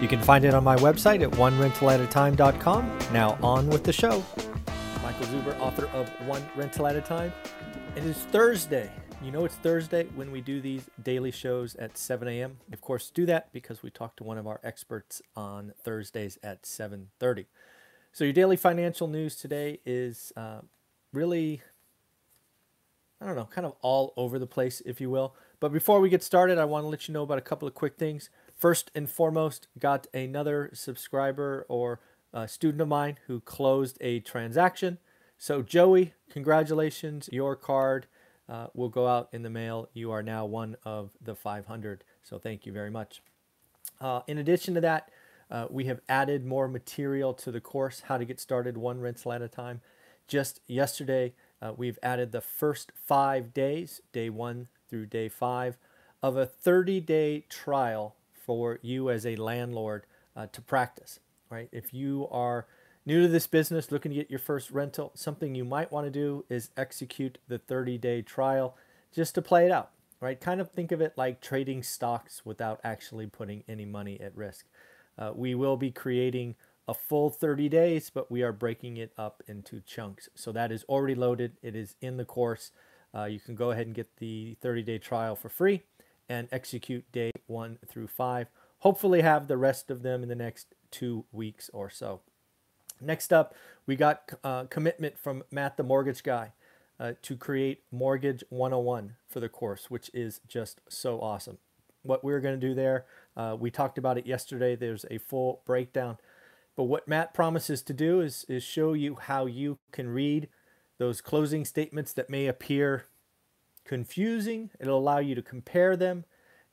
You can find it on my website at onerentalatatime.com. Now, on with the show. Michael Zuber, author of One Rental at a Time. It is Thursday. You know it's Thursday when we do these daily shows at 7 a.m. Of course, do that because we talk to one of our experts on Thursdays at 7:30. So your daily financial news today is uh, really, I don't know, kind of all over the place, if you will. But before we get started, I want to let you know about a couple of quick things. First and foremost, got another subscriber or a student of mine who closed a transaction. So, Joey, congratulations. Your card uh, will go out in the mail. You are now one of the 500. So, thank you very much. Uh, in addition to that, uh, we have added more material to the course, How to Get Started One Rental at a Time. Just yesterday, uh, we've added the first five days, day one through day five, of a 30 day trial for you as a landlord uh, to practice, right? If you are new to this business, looking to get your first rental, something you might want to do is execute the 30 day trial just to play it out, right? Kind of think of it like trading stocks without actually putting any money at risk. Uh, we will be creating a full 30 days, but we are breaking it up into chunks. So that is already loaded, it is in the course. Uh, you can go ahead and get the 30 day trial for free and execute day one through five. Hopefully, have the rest of them in the next two weeks or so. Next up, we got uh, commitment from Matt the Mortgage Guy uh, to create Mortgage 101 for the course, which is just so awesome. What we're going to do there, uh, we talked about it yesterday. There's a full breakdown. But what Matt promises to do is, is show you how you can read those closing statements that may appear confusing. It'll allow you to compare them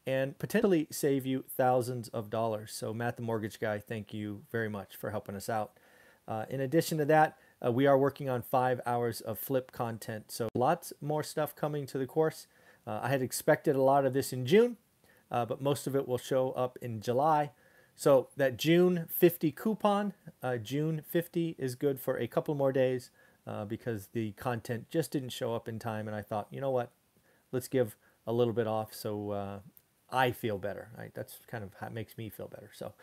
and potentially save you thousands of dollars. So, Matt, the mortgage guy, thank you very much for helping us out. Uh, in addition to that, uh, we are working on five hours of flip content. So, lots more stuff coming to the course. Uh, I had expected a lot of this in June, uh, but most of it will show up in July. So, that June 50 coupon, uh, June 50 is good for a couple more days uh, because the content just didn't show up in time. And I thought, you know what? Let's give a little bit off so uh, I feel better. Right? That's kind of how it makes me feel better. So,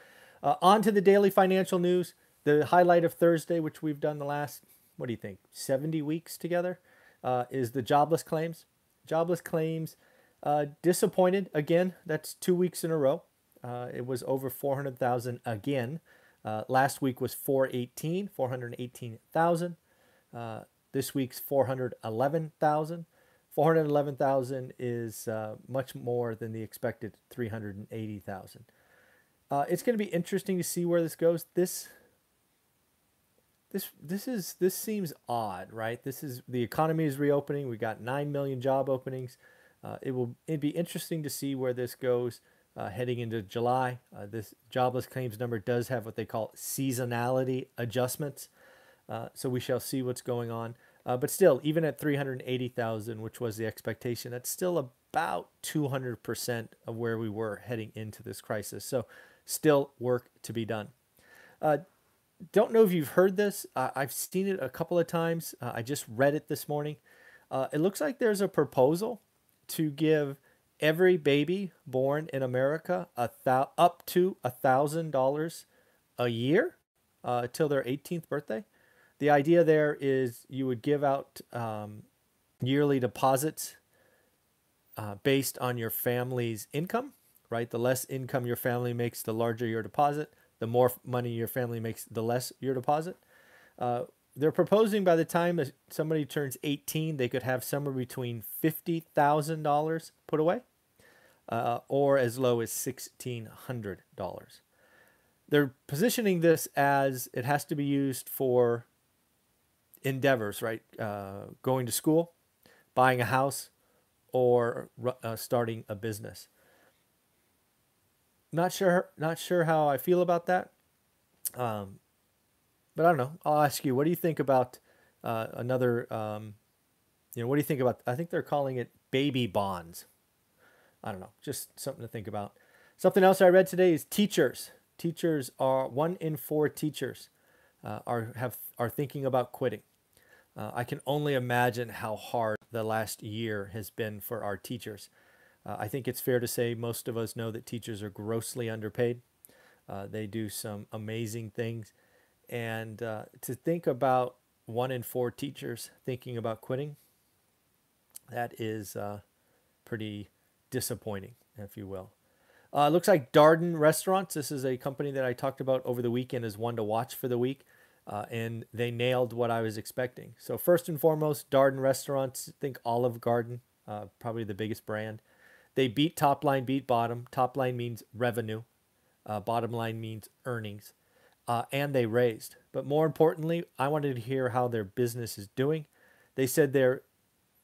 uh, on to the daily financial news. The highlight of Thursday, which we've done the last, what do you think, 70 weeks together, uh, is the jobless claims. Jobless claims uh, disappointed again. That's two weeks in a row. Uh, it was over 400,000 again. Uh, last week was 418, 418,000. this week's 411,000. 411,000 is uh, much more than the expected 380,000. Uh, it's going to be interesting to see where this goes. This this this is this seems odd, right? This is the economy is reopening. We got 9 million job openings. Uh, it will it'd be interesting to see where this goes uh, heading into July. Uh, this jobless claims number does have what they call seasonality adjustments. Uh, so we shall see what's going on. Uh, but still, even at 380,000, which was the expectation, that's still about 200% of where we were heading into this crisis. So, still work to be done. Uh, don't know if you've heard this. Uh, I've seen it a couple of times. Uh, I just read it this morning. Uh, it looks like there's a proposal to give every baby born in America a thou- up to a thousand dollars a year uh, till their 18th birthday the idea there is you would give out um, yearly deposits uh, based on your family's income, right? The less income your family makes, the larger your deposit. The more money your family makes, the less your deposit. Uh, they're proposing by the time somebody turns 18, they could have somewhere between $50,000 put away uh, or as low as $1,600. They're positioning this as it has to be used for endeavors, right? Uh, going to school, buying a house, or uh, starting a business. Not sure, not sure how I feel about that. Um, but I don't know. I'll ask you. What do you think about uh, another? Um, you know, what do you think about? I think they're calling it baby bonds. I don't know. Just something to think about. Something else I read today is teachers. Teachers are one in four teachers uh, are have are thinking about quitting. Uh, I can only imagine how hard the last year has been for our teachers. Uh, I think it's fair to say most of us know that teachers are grossly underpaid. Uh, they do some amazing things. And uh, to think about one in four teachers thinking about quitting, that is uh, pretty disappointing, if you will. Uh, looks like Darden Restaurants. This is a company that I talked about over the weekend as one to watch for the week. Uh, and they nailed what I was expecting. So first and foremost, Darden Restaurants. Think Olive Garden, uh, probably the biggest brand. They beat top line, beat bottom. Top line means revenue. Uh, bottom line means earnings. Uh, and they raised. But more importantly, I wanted to hear how their business is doing. They said their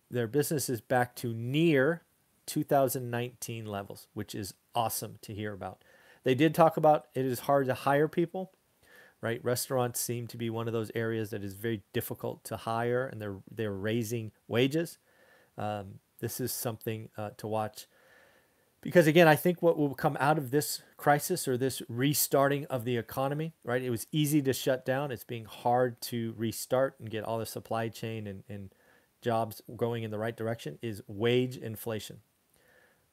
their business is back to near 2019 levels, which is awesome to hear about. They did talk about it is hard to hire people, right? Restaurants seem to be one of those areas that is very difficult to hire, and they're they're raising wages. Um, this is something uh, to watch because again, I think what will come out of this crisis or this restarting of the economy, right? It was easy to shut down. It's being hard to restart and get all the supply chain and, and jobs going in the right direction. Is wage inflation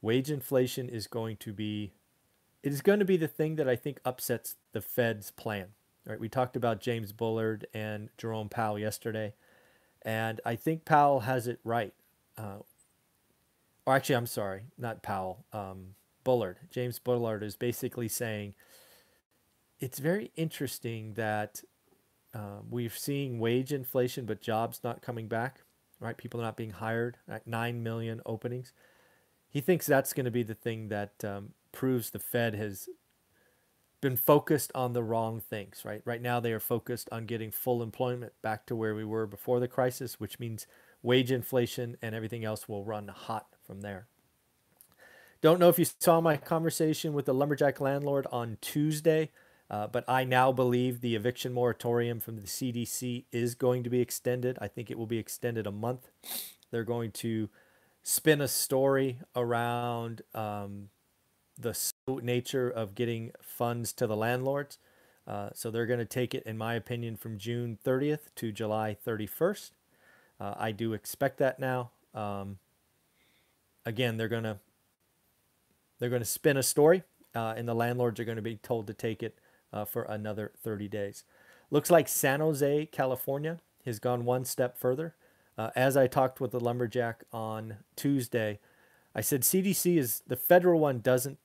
wage inflation is going to be it is going to be the thing that I think upsets the Fed's plan. Right? We talked about James Bullard and Jerome Powell yesterday, and I think Powell has it right. Uh, or actually, I'm sorry, not Powell. Um, Bullard, James Bullard is basically saying it's very interesting that uh, we're seeing wage inflation, but jobs not coming back. Right? People are not being hired. Like nine million openings he thinks that's going to be the thing that um, proves the Fed has been focused on the wrong things, right? Right now, they are focused on getting full employment back to where we were before the crisis, which means wage inflation and everything else will run hot from there. Don't know if you saw my conversation with the lumberjack landlord on Tuesday, uh, but I now believe the eviction moratorium from the CDC is going to be extended. I think it will be extended a month. They're going to spin a story around um, the nature of getting funds to the landlords. Uh, so they're going to take it, in my opinion, from June 30th to July 31st. Uh, I do expect that now. Um, again, they're going to they're going to spin a story, uh, and the landlords are going to be told to take it uh, for another 30 days. Looks like San Jose, California, has gone one step further. Uh, as I talked with the lumberjack on Tuesday, I said CDC is the federal one doesn't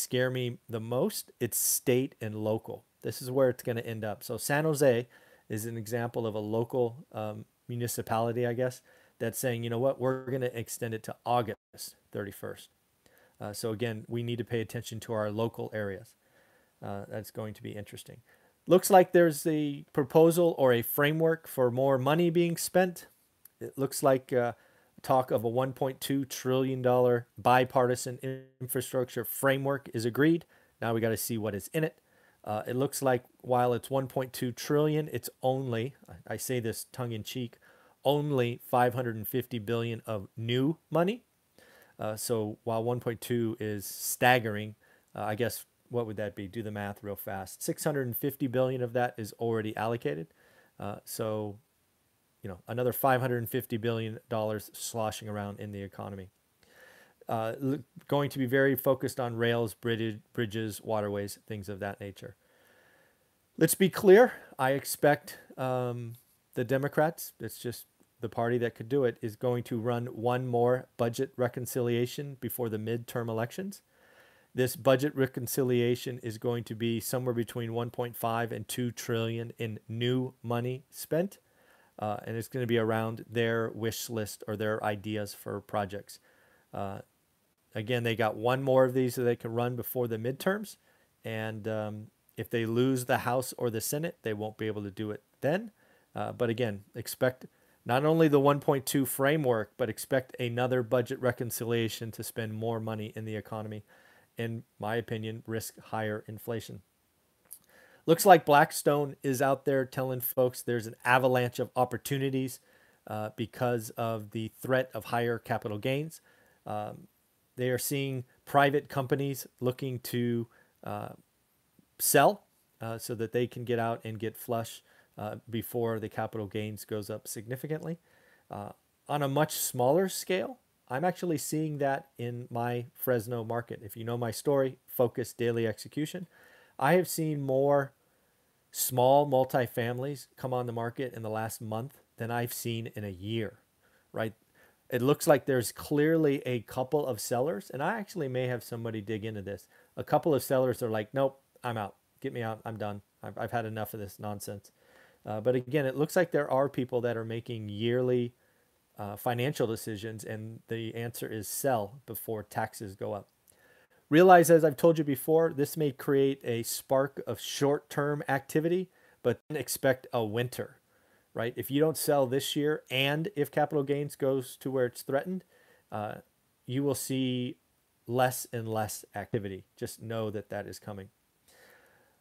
scare me the most. It's state and local. This is where it's going to end up. So San Jose is an example of a local um, municipality, I guess, that's saying, you know what, we're going to extend it to August 31st. Uh, so again, we need to pay attention to our local areas. Uh, that's going to be interesting. Looks like there's a proposal or a framework for more money being spent. It looks like uh, talk of a $1.2 trillion bipartisan infrastructure framework is agreed. Now we got to see what is in it. Uh, it looks like while it's 1.2 trillion, it's only, I say this tongue in cheek, only 550 billion of new money. Uh, so while 1.2 is staggering, uh, I guess what would that be? Do the math real fast. 650 billion of that is already allocated. Uh, so, you know, another 550 billion dollars sloshing around in the economy. Uh, going to be very focused on rails, bridges, waterways, things of that nature. Let's be clear. I expect um, the Democrats, it's just the party that could do it, is going to run one more budget reconciliation before the midterm elections. This budget reconciliation is going to be somewhere between 1.5 and 2 trillion in new money spent. Uh, and it's going to be around their wish list or their ideas for projects. Uh, again, they got one more of these that they can run before the midterms. And um, if they lose the House or the Senate, they won't be able to do it then. Uh, but again, expect not only the 1.2 framework, but expect another budget reconciliation to spend more money in the economy in my opinion, risk higher inflation. Looks like Blackstone is out there telling folks there's an avalanche of opportunities uh, because of the threat of higher capital gains. Um, they are seeing private companies looking to uh, sell uh, so that they can get out and get flush uh, before the capital gains goes up significantly. Uh, on a much smaller scale, I'm actually seeing that in my Fresno market. If you know my story, focus daily execution, I have seen more small multifamilies come on the market in the last month than I've seen in a year, right? It looks like there's clearly a couple of sellers, and I actually may have somebody dig into this. A couple of sellers are like, nope, I'm out. Get me out. I'm done. I've, I've had enough of this nonsense. Uh, but again, it looks like there are people that are making yearly uh, financial decisions, and the answer is sell before taxes go up. Realize, as I've told you before, this may create a spark of short term activity, but expect a winter, right? If you don't sell this year, and if capital gains goes to where it's threatened, uh, you will see less and less activity. Just know that that is coming.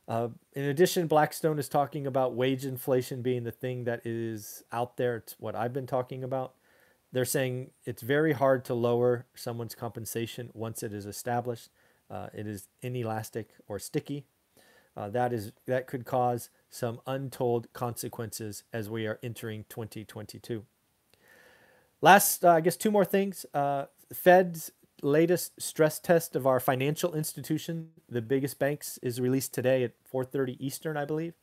Uh, in addition, Blackstone is talking about wage inflation being the thing that is out there. It's what I've been talking about. They're saying it's very hard to lower someone's compensation once it is established. Uh, it is inelastic or sticky. Uh, that is that could cause some untold consequences as we are entering 2022. Last, uh, I guess, two more things. Uh, Fed's latest stress test of our financial institution, the biggest banks, is released today at 4:30 Eastern, I believe.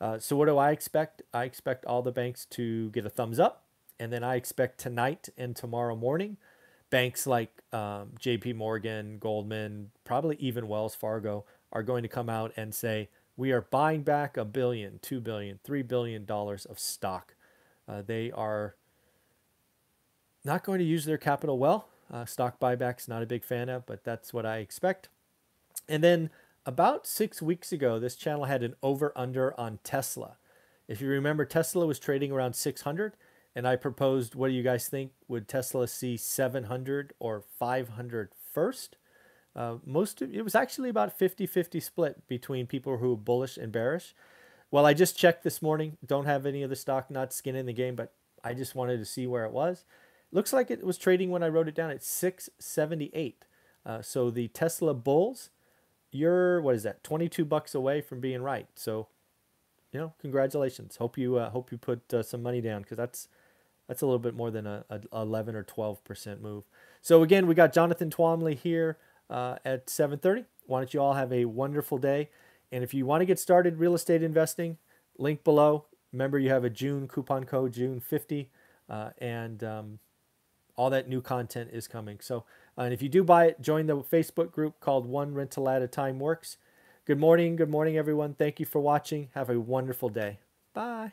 Uh, so what do I expect? I expect all the banks to get a thumbs up, and then I expect tonight and tomorrow morning, banks like um, J.P. Morgan, Goldman, probably even Wells Fargo are going to come out and say we are buying back a billion, two billion, three billion dollars of stock. Uh, they are not going to use their capital well uh, stock buybacks, not a big fan of, but that's what I expect. And then about six weeks ago, this channel had an over under on Tesla. If you remember, Tesla was trading around 600, and I proposed, what do you guys think? Would Tesla see 700 or 500 first? Uh, most of, it was actually about 50 50 split between people who were bullish and bearish. Well, I just checked this morning, don't have any of the stock, not skin in the game, but I just wanted to see where it was. Looks like it was trading when I wrote it down at 678. Uh, so the Tesla bulls, you're what is that? 22 bucks away from being right. So, you know, congratulations. Hope you uh, hope you put uh, some money down because that's that's a little bit more than a, a 11 or 12 percent move. So again, we got Jonathan Twombly here uh, at 7:30. Why don't you all have a wonderful day? And if you want to get started real estate investing, link below. Remember, you have a June coupon code June 50, uh, and um, all that new content is coming. So, uh, and if you do buy it, join the Facebook group called One Rental at a Time Works. Good morning. Good morning, everyone. Thank you for watching. Have a wonderful day. Bye.